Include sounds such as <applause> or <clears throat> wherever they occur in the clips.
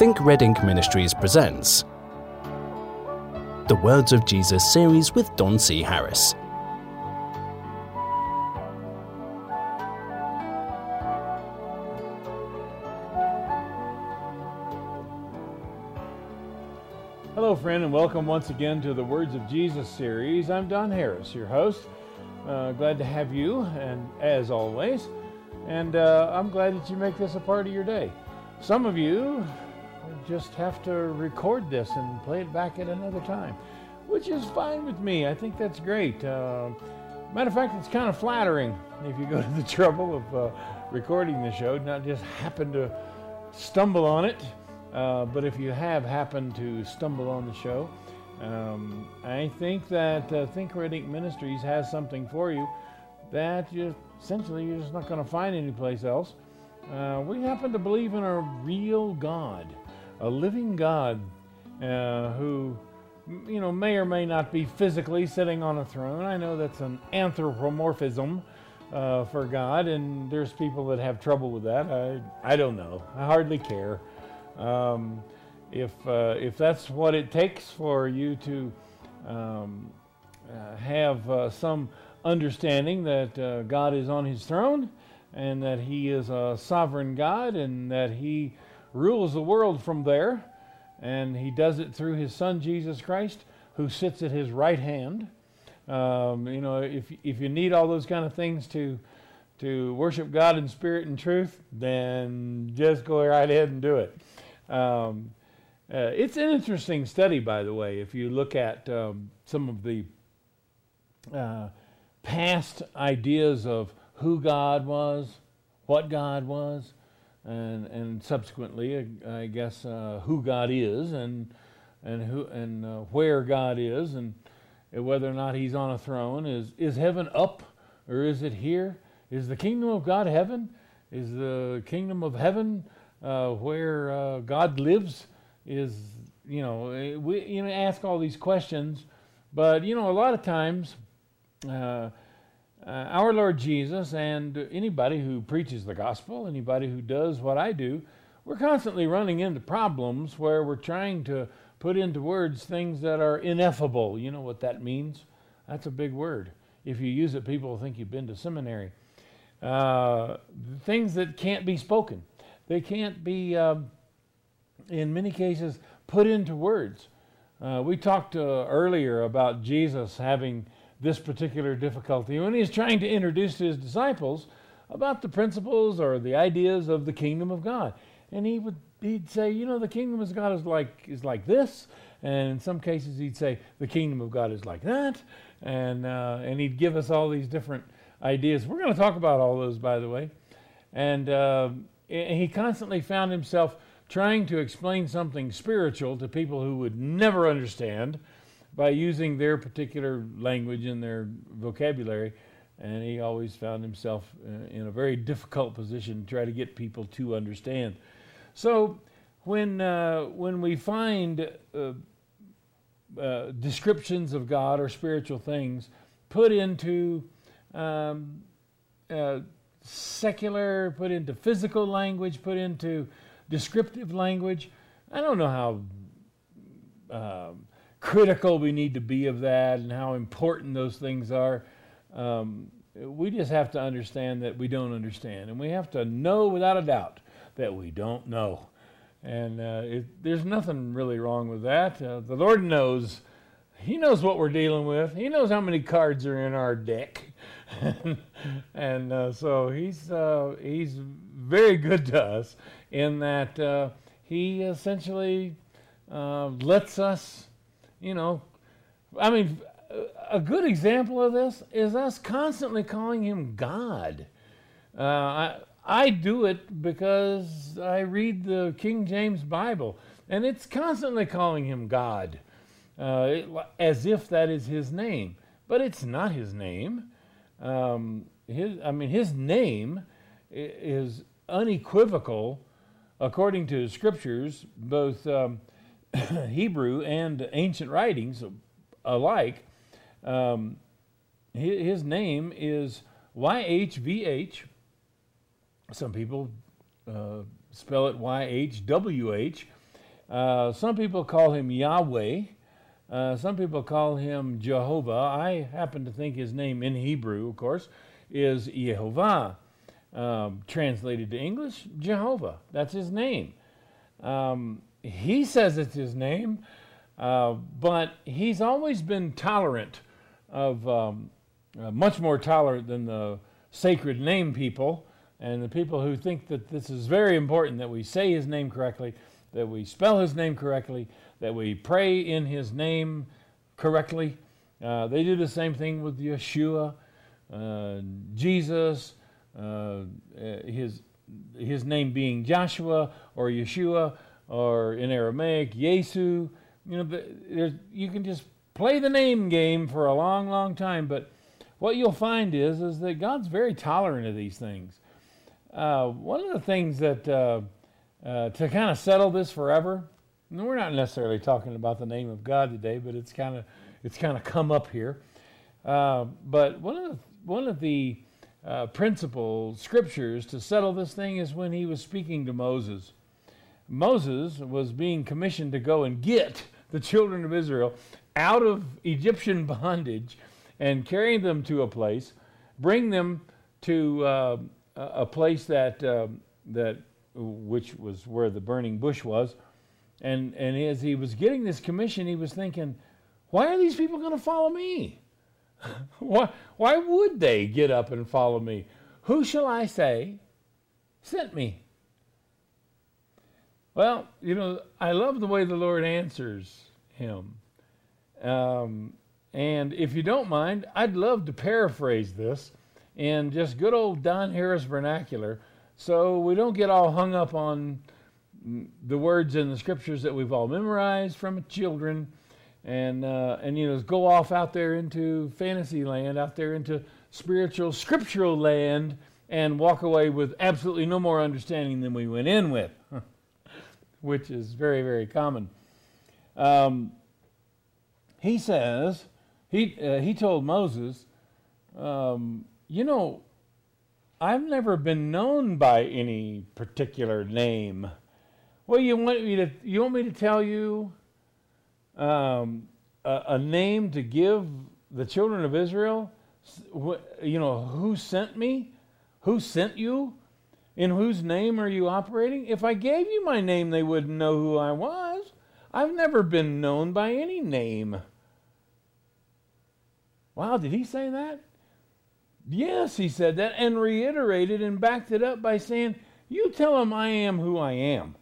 Think Red Ink Ministries presents the Words of Jesus series with Don C. Harris. Hello, friend, and welcome once again to the Words of Jesus series. I'm Don Harris, your host. Uh, glad to have you, and as always, and uh, I'm glad that you make this a part of your day. Some of you just have to record this and play it back at another time, which is fine with me. I think that's great. Uh, matter of fact, it's kind of flattering if you go to the <laughs> trouble of uh, recording the show, not just happen to stumble on it. Uh, but if you have happened to stumble on the show, um, I think that uh, Think Red Ink Ministries has something for you that you essentially you're just not going to find anyplace else. Uh, we happen to believe in a real God, a living God uh, who, you know, may or may not be physically sitting on a throne. I know that's an anthropomorphism uh, for God, and there's people that have trouble with that. I, I don't know. I hardly care. Um, if, uh, if that's what it takes for you to um, uh, have uh, some understanding that uh, God is on his throne and that he is a sovereign God and that he rules the world from there, and he does it through his son Jesus Christ, who sits at his right hand. Um, you know, if, if you need all those kind of things to to worship God in spirit and truth, then just go right ahead and do it. Um, uh, it's an interesting study, by the way, if you look at um, some of the uh, past ideas of who God was, what God was, and, and subsequently, uh, I guess, uh, who God is and, and, who, and uh, where God is, and whether or not He's on a throne. Is, is heaven up or is it here? Is the kingdom of God heaven? Is the kingdom of heaven uh, where uh, God lives is you know eh, we you know ask all these questions, but you know a lot of times. Uh, our Lord Jesus and anybody who preaches the gospel, anybody who does what I do, we're constantly running into problems where we're trying to put into words things that are ineffable. You know what that means? That's a big word. If you use it, people will think you've been to seminary. Uh, things that can't be spoken. They can't be, um, in many cases, put into words. Uh, we talked uh, earlier about Jesus having this particular difficulty when he's trying to introduce to his disciples about the principles or the ideas of the kingdom of God. And he would he'd say, you know, the kingdom of God is like is like this, and in some cases he'd say the kingdom of God is like that, and uh, and he'd give us all these different ideas. We're going to talk about all those, by the way, and. Uh, he constantly found himself trying to explain something spiritual to people who would never understand by using their particular language and their vocabulary. And he always found himself uh, in a very difficult position to try to get people to understand. So when, uh, when we find uh, uh descriptions of God or spiritual things put into um, uh, secular, put into physical language, put into descriptive language. I don't know how um, critical we need to be of that and how important those things are. Um, we just have to understand that we don't understand, and we have to know without a doubt that we don't know. And uh, it, there's nothing really wrong with that. Uh, the Lord knows. He knows what we're dealing with. He knows how many cards are in our deck. <laughs> and uh, so he's uh, he's very good to us in that uh, he essentially uh, lets us, you know, I mean, a good example of this is us constantly calling him God. Uh, I, I do it because I read the King James Bible, and it's constantly calling him God, uh, it, as if that is his name. But it's not his name. Um, his, I mean, his name is unequivocal according to the scriptures, both um, <clears throat> Hebrew and ancient writings alike. Um, his, name is YHVH. Some people uh, spell it YHWH. Uh, some people call him Yahweh. Uh, some people call him Jehovah. I happen to think his name in Hebrew, of course, is Yehovah. Um, translated to English, Jehovah. That's his name. Um, he says it's his name, uh, but he's always been tolerant of, um, uh, much more tolerant than the sacred name people and the people who think that this is very important that we say his name correctly, that we spell his name correctly, that we pray in his name correctly. Uh, they do the same thing with Yeshua, uh, Jesus, uh, his, his name being Joshua or Yeshua, or in Aramaic, Yesu. You know, you can just play the name game for a long, long time, but what you'll find is, is that God's very tolerant of these things. Uh, one of the things that, uh, uh, to kind of settle this forever, and we're not necessarily talking about the name of God today, but it's kind of it's kind of come up here. Uh, but one of the, one of the uh, principal scriptures to settle this thing is when he was speaking to Moses. Moses was being commissioned to go and get the children of Israel out of Egyptian <laughs> bondage and carry them to a place, bring them to uh, a place that uh, that which was where the burning bush was, and and as he was getting this commission, he was thinking, why are these people going to follow me? <laughs> why why would they get up and follow me? Who shall I say sent me? Well, you know, I love the way the Lord answers him. Um, and if you don't mind, I'd love to paraphrase this in just good old Don Harris vernacular so we don't get all hung up on the words in the scriptures that we've all memorized from children and uh, and you know go off out there into fantasy land out there into spiritual scriptural land and walk away with absolutely no more understanding than we went in with which is very very common um, he says he uh, he told moses um, you know, I've never been known by any particular name. Well, you want me to you want me to tell you um, a, a, name to give the children of Israel? You know, who sent me? Who sent you? In whose name are you operating? If I gave you my name, they wouldn't know who I was. I've never been known by any name. Wow, did he say that? Yes, he said that and reiterated and backed it up by saying, You tell him I am who I am.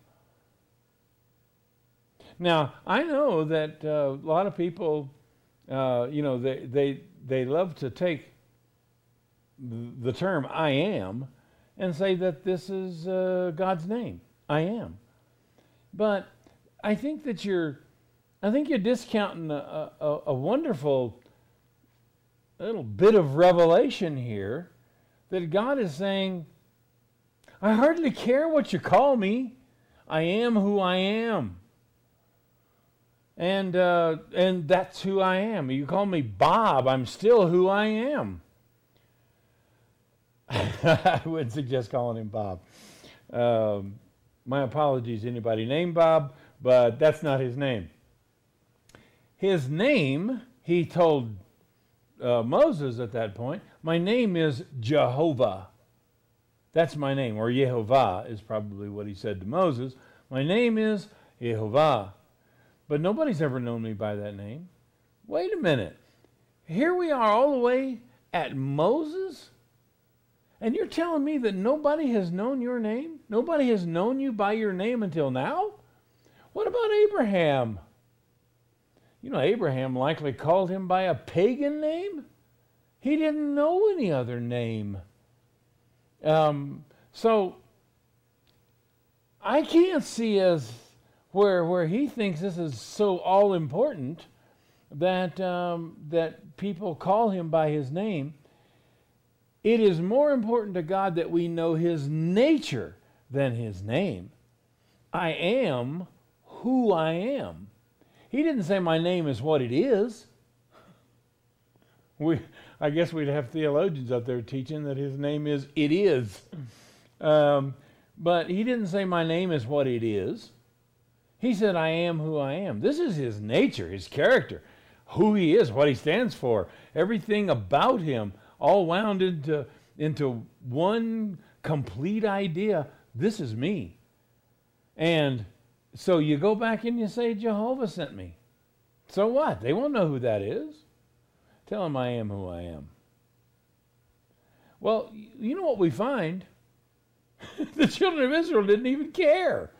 Now, I know that uh, a lot of people, uh, you know, they, they, they love to take the term I am and say that this is uh, God's name. I am. But I think that you're, I think you're discounting a, a, a wonderful little bit of revelation here that God is saying, I hardly care what you call me. I am who I am. And, uh, and that's who I am. You call me Bob, I'm still who I am. <laughs> I would suggest calling him Bob. Um, my apologies, anybody named Bob, but that's not his name. His name, he told uh, Moses at that point, My name is Jehovah. That's my name, or Yehovah is probably what he said to Moses. My name is Yehovah. But nobody's ever known me by that name. Wait a minute. Here we are all the way at Moses? And you're telling me that nobody has known your name? Nobody has known you by your name until now? What about Abraham? You know, Abraham likely called him by a pagan name. He didn't know any other name. Um, so I can't see as where where he thinks this is so all important that um, that people call him by his name. It is more important to God that we know his nature than his name. I am who I am. He didn't say my name is what it is. We, I guess we'd have theologians up there teaching that his name is it is. Um, but he didn't say my name is what it is. He said, I am who I am. This is his nature, his character, who he is, what he stands for, everything about him, all wound into, into one complete idea. This is me. And so you go back and you say, Jehovah sent me. So what? They won't know who that is. Tell them I am who I am. Well, you know what we find? <laughs> the children of Israel didn't even care.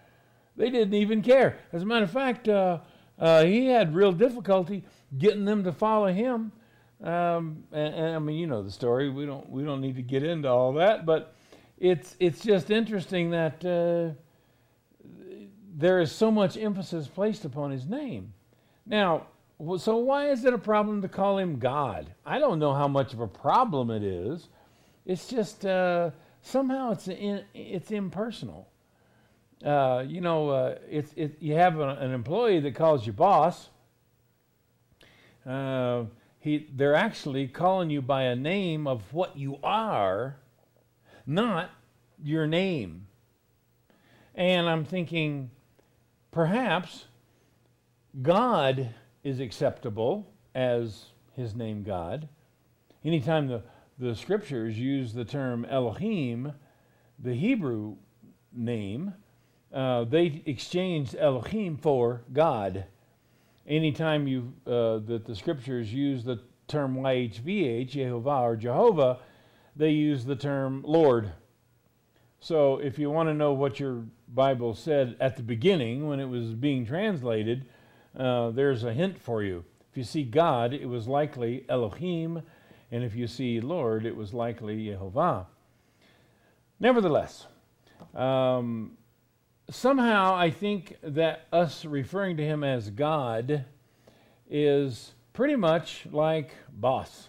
They didn't even care. As a matter of fact, uh, uh, he had real difficulty getting them to follow him. Um, and, and, I mean, you know the story. We don't we don't need to get into all that, but it's it's just interesting that uh, there is so much emphasis placed upon his name. Now, so why is it a problem to call him God? I don't know how much of a problem it is. It's just uh, somehow it's in, it's impersonal. Uh, you know, uh, it's it, you have a, an employee that calls you boss. Uh, he, they're actually calling you by a name of what you are, not your name. And I'm thinking, perhaps God is acceptable as his name God. Anytime the, the scriptures use the term Elohim, the Hebrew name, uh, they exchanged Elohim for God. Anytime you uh, that the scriptures use the term YHVH, Jehovah or Jehovah, they use the term Lord. So if you want to know what your Bible said at the beginning when it was being translated, uh, there's a hint for you. If you see God, it was likely Elohim, and if you see Lord, it was likely Jehovah. Nevertheless, um, somehow I think that us referring to him as God is pretty much like boss.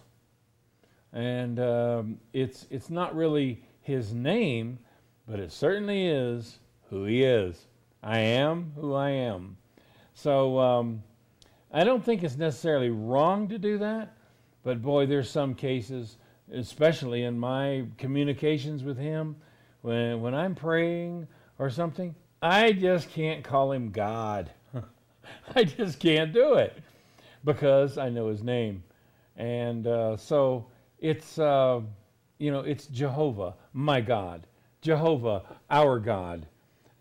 And um, it's, it's not really his name, but it certainly is who he is. I am who I am. So um, I don't think it's necessarily wrong to do that, but boy, there's some cases, especially in my communications with him, when, when I'm praying or something, I just can't call him God. <laughs> I just can't do it because I know his name. And uh, so it's, uh, you know, it's Jehovah, my God. Jehovah, our God.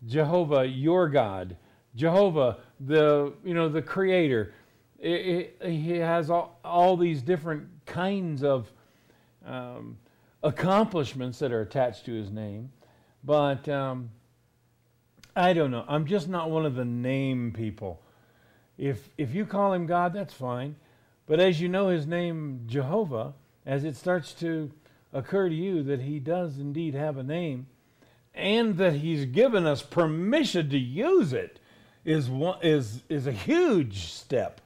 Jehovah, your God. Jehovah, the, you know, the creator. It, it, he has all, all these different kinds of um, accomplishments that are attached to his name. But um, I don't know. I'm just not one of the name people. If if you call him God, that's fine. But as you know his name Jehovah, as it starts to occur to you that he does indeed have a name and that he's given us permission to use it is one, is is a huge step.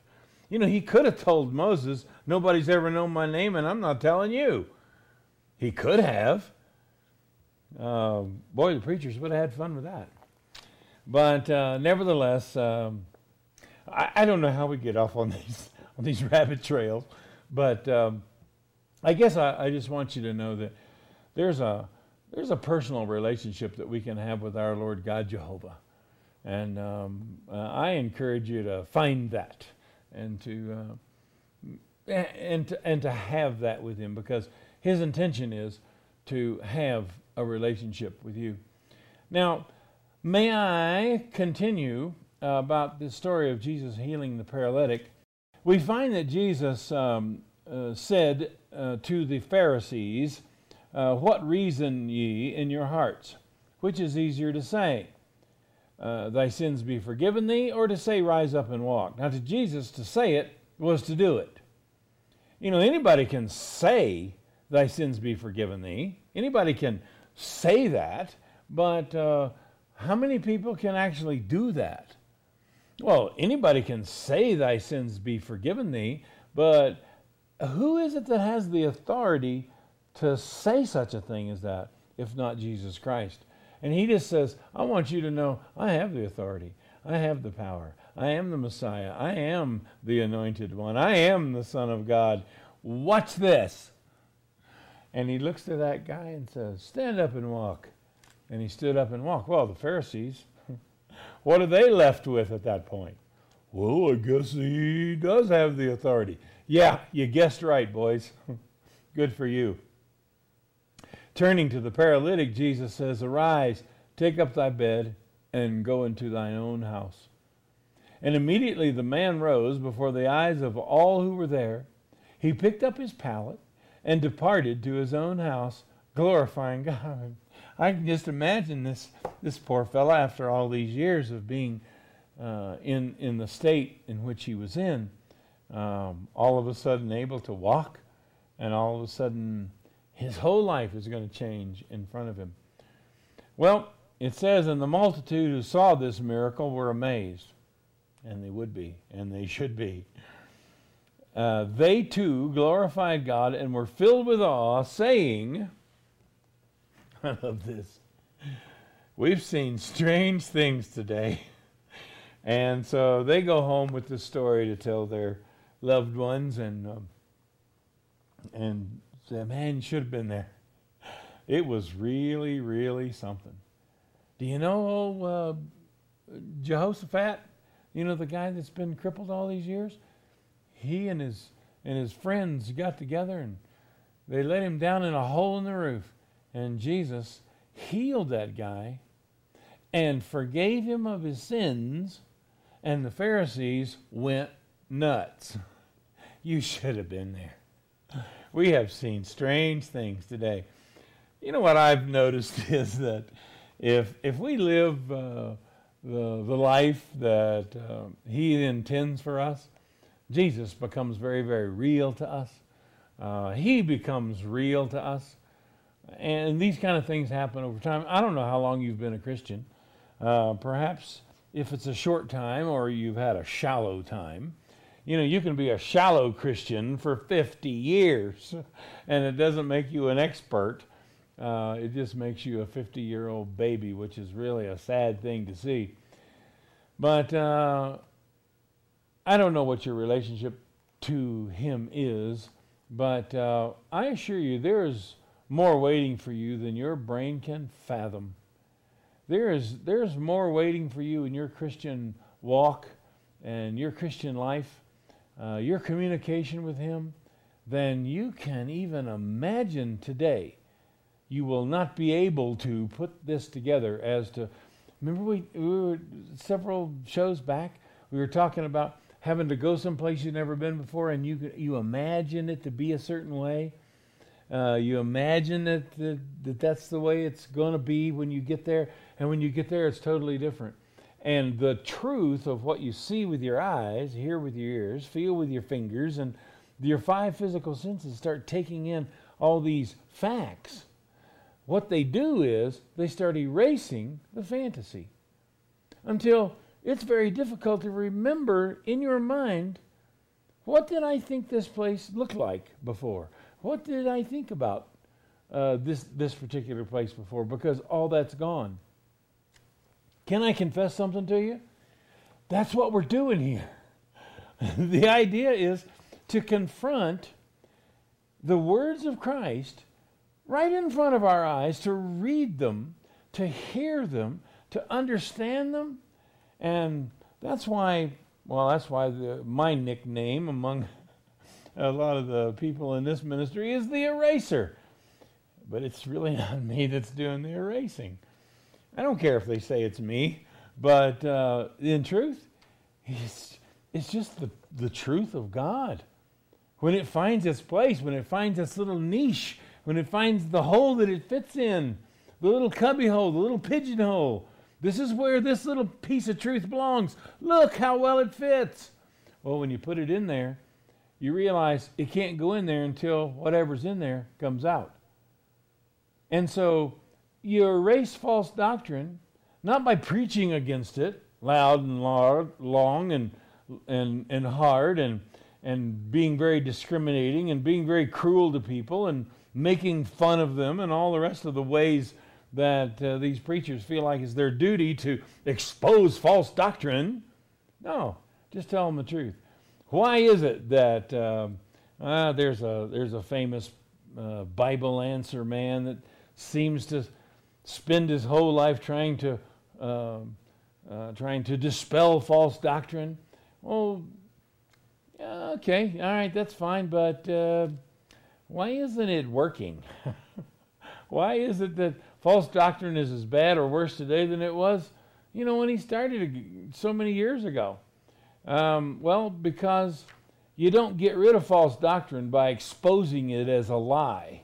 You know, he could have told Moses, "Nobody's ever known my name and I'm not telling you." He could have. Uh, boy, the preachers would have had fun with that. But uh, nevertheless, um, I, I, don't know how we get off on <laughs> these on these rabbit trails, but um, I guess I, I, just want you to know that there's a there's a personal relationship that we can have with our Lord God Jehovah, and um, uh, I encourage you to find that and to uh, and to, and to have that with Him because His intention is to have a relationship with you. Now, May I continue uh, about the story of Jesus healing the paralytic? We find that Jesus um, uh, said uh, to the Pharisees, uh, What reason ye in your hearts? Which is easier to say? Uh, thy sins be forgiven thee, or to say, Rise up and walk? Now, to Jesus, to say it was to do it. You know, anybody can say, Thy sins be forgiven thee. Anybody can say that, but uh, how many people can actually do that? Well, anybody can say, Thy sins be forgiven thee, but who is it that has the authority to say such a thing as that, if not Jesus Christ? And he just says, I want you to know I have the authority. I have the power. I am the Messiah. I am the anointed one. I am the Son of God. Watch this. And he looks to that guy and says, Stand up and walk. And he stood up and walked. Well, the Pharisees <laughs> what are they left with at that point? Well, I guess he does have the authority. Yeah, you guessed right, boys. <laughs> Good for you. Turning to the paralytic, Jesus says, Arise, take up thy bed, and go into thine own house. And immediately the man rose before the eyes of all who were there. He picked up his pallet and departed to his own house, glorifying <laughs> God. I can just imagine this, this poor fellow after all these years of being uh, in, in the state in which he was in, um, all of a sudden able to walk, and all of a sudden his whole life is going to change in front of him. Well, it says, And the multitude who saw this miracle were amazed. And they would be, and they should be. Uh, they too glorified God and were filled with awe, saying, I love this. We've seen strange things today. And so they go home with the story to tell their loved ones and um, and say, man, should have been there. It was really, really something. Do you know uh, Jehoshaphat? You know the guy that's been crippled all these years? He and his and his friends got together and they let him down in a hole in the roof. And Jesus healed that guy and forgave him of his sins and the Pharisees went nuts. <laughs> You should have been there. We have seen strange things today. You know what I've noticed <laughs> is that if if we live uh, the the life that uh, He intends for us, Jesus becomes very very real to us. Uh, he becomes real to us, and these kind of things happen over time. I don't know how long you've been a Christian. Uh, perhaps if it's a short time or you've had a shallow time. You know, you can be a shallow Christian for 50 years, <laughs> and it doesn't make you an expert. Uh, it just makes you a 50 year old baby, which is really a sad thing to see. But uh, I don't know what your relationship to Him is, but uh, I assure you there is more waiting for you than your brain can fathom. There is there's more waiting for you in your Christian walk and your Christian life, uh, your communication with Him, than you can even imagine today. You will not be able to put this together as to. Remember, we, we were several shows back. We were talking about having to go someplace you've never been before, and you you imagine it to be a certain way. Uh, you imagine that, that, that that's the way it's going to be when you get there, and when you get there, it's totally different. And the truth of what you see with your eyes, hear with your ears, feel with your fingers, and your five physical senses start taking in all these facts. What they do is they start erasing the fantasy until it's very difficult to remember in your mind what did I think this place looked like before? What did I think about uh, this, this particular place before? Because all that's gone. Can I confess something to you? That's what we're doing here. <laughs> the idea is to confront the words of Christ right in front of our eyes, to read them, to hear them, to understand them. And that's why, well, that's why the, my nickname among a lot of the people in this ministry is the eraser. But it's really <laughs> not me that's doing the erasing. I don't care if they say it's me, but uh, in truth, it's, it's just the, the truth of God. When it finds its place, when it finds its little niche, when it finds the hole that it fits in, the little cubby hole, the little pigeonhole, this is where this little piece of truth belongs. Look how well it fits. Well, when you put it in there, you realize it can't go in there until whatever's in there comes out. And so you erase false doctrine not by preaching against it loud and long and and and hard and and being very discriminating and being very cruel to people and making fun of them and all the rest of the ways that uh, these preachers feel like it's their duty to expose false doctrine. No, just tell them the truth. Why is it that uh, uh, there's a there's a famous uh, Bible answer man that seems to spend his whole life trying to um, uh, trying to dispel false doctrine. Well, okay, all right, that's fine, but uh, why isn't it working? <laughs> why is it that false doctrine is as bad or worse today than it was, you know, when he started so many years ago? Um, well, because you don't get rid of false doctrine by exposing it as a lie.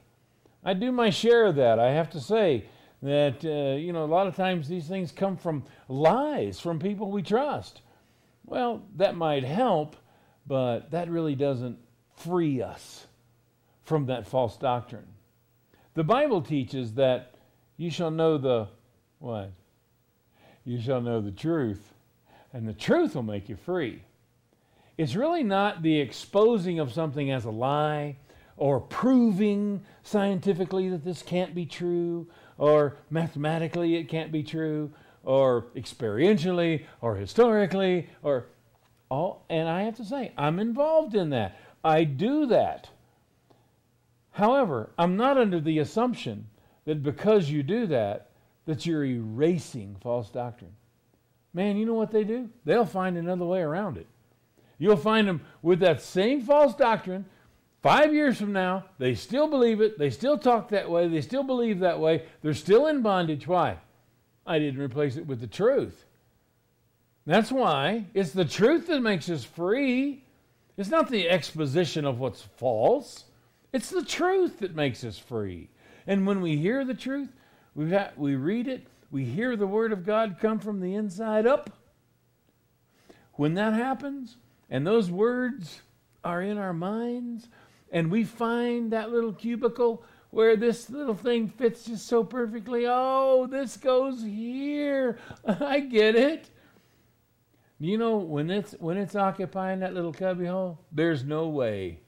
I do my share of that, I have to say that uh, you know a lot of times these things come from lies from people we trust. Well that might help but that really doesn't free us from that false doctrine. The bible teaches that you shall know the what? You shall know the truth and the truth will make you free it's really not the exposing of something as a lie or proving scientifically that this can't be true or mathematically it can't be true, or experientially, or historically, or all. And I have to say, I'm involved in that. I do that. However, I'm not under the assumption that because you do that, that you're erasing false doctrine. Man, you know what they do? They'll find another way around it. You'll find them with that same false doctrine Five years from now, they still believe it. They still talk that way. They still believe that way. They're still in bondage. Why? I didn't replace it with the truth. That's why it's the truth that makes us free. It's not the exposition of what's false, it's the truth that makes us free. And when we hear the truth, we, we read it, we hear the Word of God come from the inside up. When that happens, and those words are in our minds, and we find that little cubicle where this little thing fits just so perfectly. Oh, this goes here. <laughs> I get it. You know, when it's when it's occupying that little cubbyhole, there's no way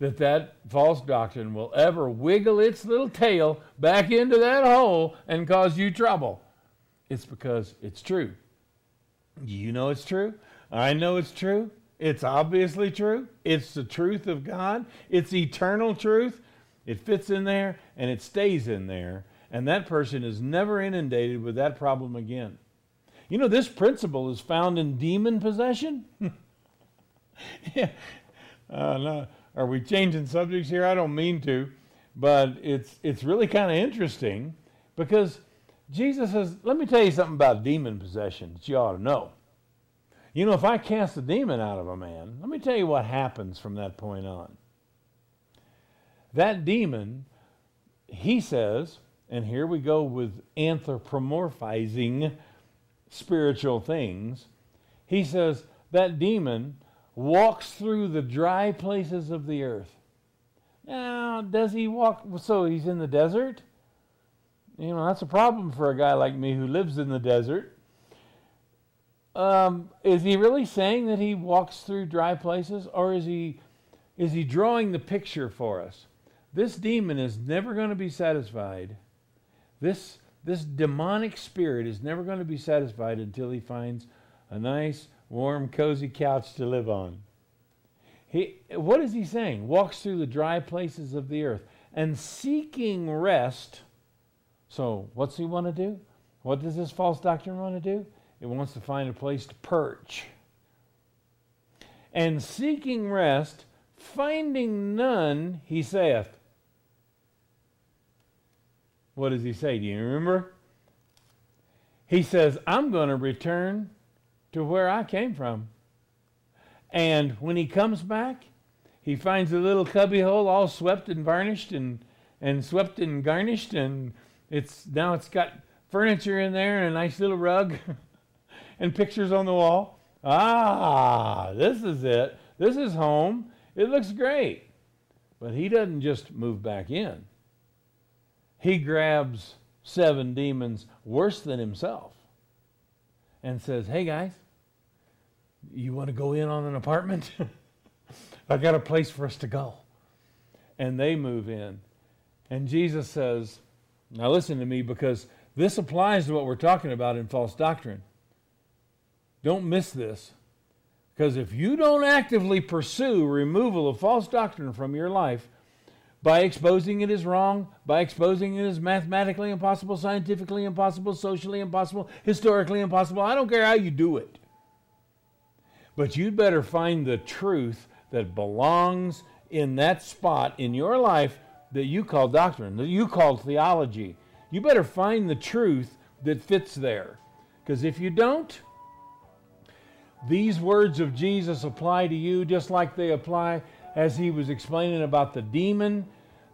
that that false doctrine will ever wiggle its little tail back into that hole and cause you trouble. It's because it's true. You know it's true. I know it's true. It's obviously true. It's the truth of God. It's eternal truth. It fits in there and it stays in there. And that person is never inundated with that problem again. You know, this principle is found in demon possession. <laughs> yeah. Uh, no. Are we changing subjects here? I don't mean to, but it's, it's really kind of interesting because Jesus says, let me tell you something about demon possession that you ought to know. You know, if I cast a demon out of a man, let me tell you what happens from that point on. That demon, he says, and here we go with anthropomorphizing spiritual things. He says that demon walks through the dry places of the earth. Now, does he walk so he's in the desert? You know, that's a problem for a guy like me who lives in the desert. Um, is he really saying that he walks through dry places, or is he is he drawing the picture for us? This demon is never going to be satisfied. This this demonic spirit is never going to be satisfied until he finds a nice, warm, cozy couch to live on. He, what is he saying? Walks through the dry places of the earth and seeking rest. So, what's he want to do? What does this false doctrine want to do? It wants to find a place to perch. And seeking rest, finding none, he saith. What does he say? Do you remember? He says, I'm going to return to where I came from. And when he comes back, he finds a little cubbyhole all swept and varnished and, and swept and garnished, and it's now it's got furniture in there and a nice little rug. <laughs> and pictures on the wall. Ah, this is it. This is home. It looks great. But he doesn't just move back in. He grabs seven demons worse than himself and says, Hey guys, you want to go in on an apartment? <laughs> I've got a place for us to go. And they move in. And Jesus says, Now listen to me because this applies to what we're talking about in false doctrine. Don't miss this. Because if you don't actively pursue removal of false doctrine from your life, by exposing it as wrong, by exposing it as mathematically impossible, scientifically impossible, socially impossible, historically impossible. I don't care how you do it. But you'd better find the truth that belongs in that spot in your life that you call doctrine, that you call theology. You better find the truth that fits there. Because if you don't, these words of Jesus apply to you just like they apply as he was explaining about the demon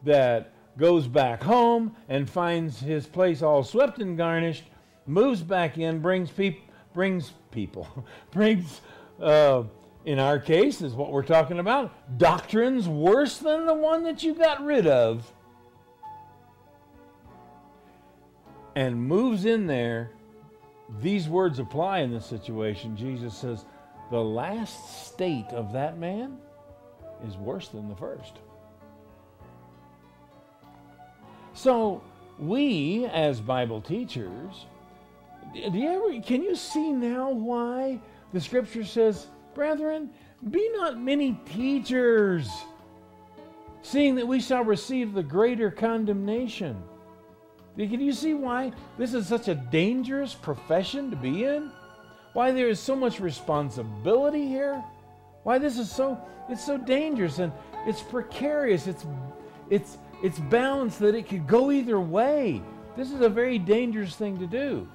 that goes back home and finds his place all swept and garnished, moves back in, brings, peop- brings people, <laughs> brings, uh, in our case, is what we're talking about, doctrines worse than the one that you got rid of, and moves in there. These words apply in this situation. Jesus says, the last state of that man is worse than the first. So, we as Bible teachers, do you ever, can you see now why the scripture says, Brethren, be not many teachers, seeing that we shall receive the greater condemnation? Can you see why this is such a dangerous profession to be in? Why there is so much responsibility here? Why this is so it's so dangerous and it's precarious. It's it's it's balanced that it could go either way. This is a very dangerous thing to do.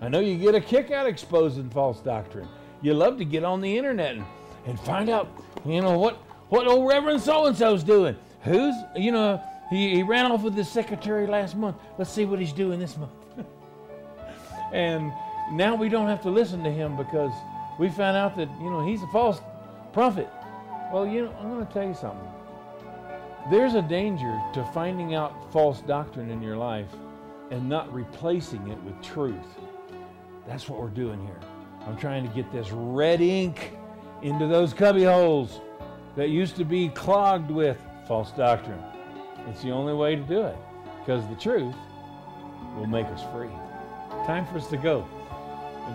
I know you get a kick out exposing false doctrine. You love to get on the internet and, and find out, you know, what what old Reverend so and so's doing. Who's you know, he, he ran off with his secretary last month. Let's see what he's doing this month. <laughs> and now we don't have to listen to him because we found out that, you know, he's a false prophet. Well, you know, I'm going to tell you something. There's a danger to finding out false doctrine in your life and not replacing it with truth. That's what we're doing here. I'm trying to get this red ink into those cubby holes that used to be clogged with false doctrine. It's the only way to do it because the truth will make us free. Time for us to go.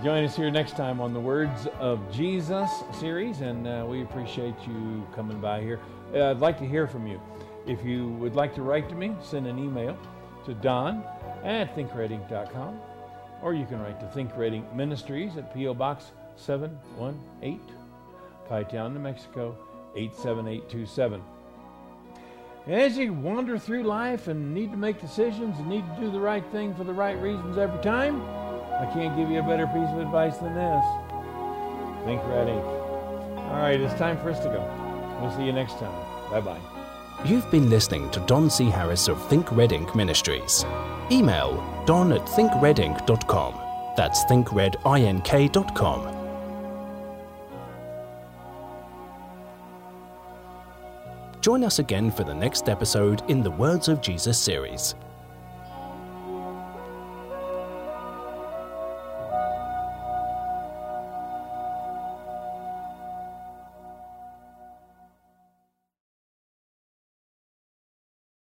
Join us here next time on the Words of Jesus series, and uh, we appreciate you coming by here. Uh, I'd like to hear from you. If you would like to write to me, send an email to don at thinkredink.com, or you can write to Think Red Ink Ministries at P.O. Box 718, Pie Town, New Mexico 87827. As you wander through life and need to make decisions and need to do the right thing for the right reasons every time, I can't give you a better piece of advice than this. Think red ink. All right, it's time for us to go. We'll see you next time. Bye bye. You've been listening to Don C. Harris of Think Red Ink Ministries. Email don at thinkredink.com. That's thinkredink.com. Join us again for the next episode in the Words of Jesus series.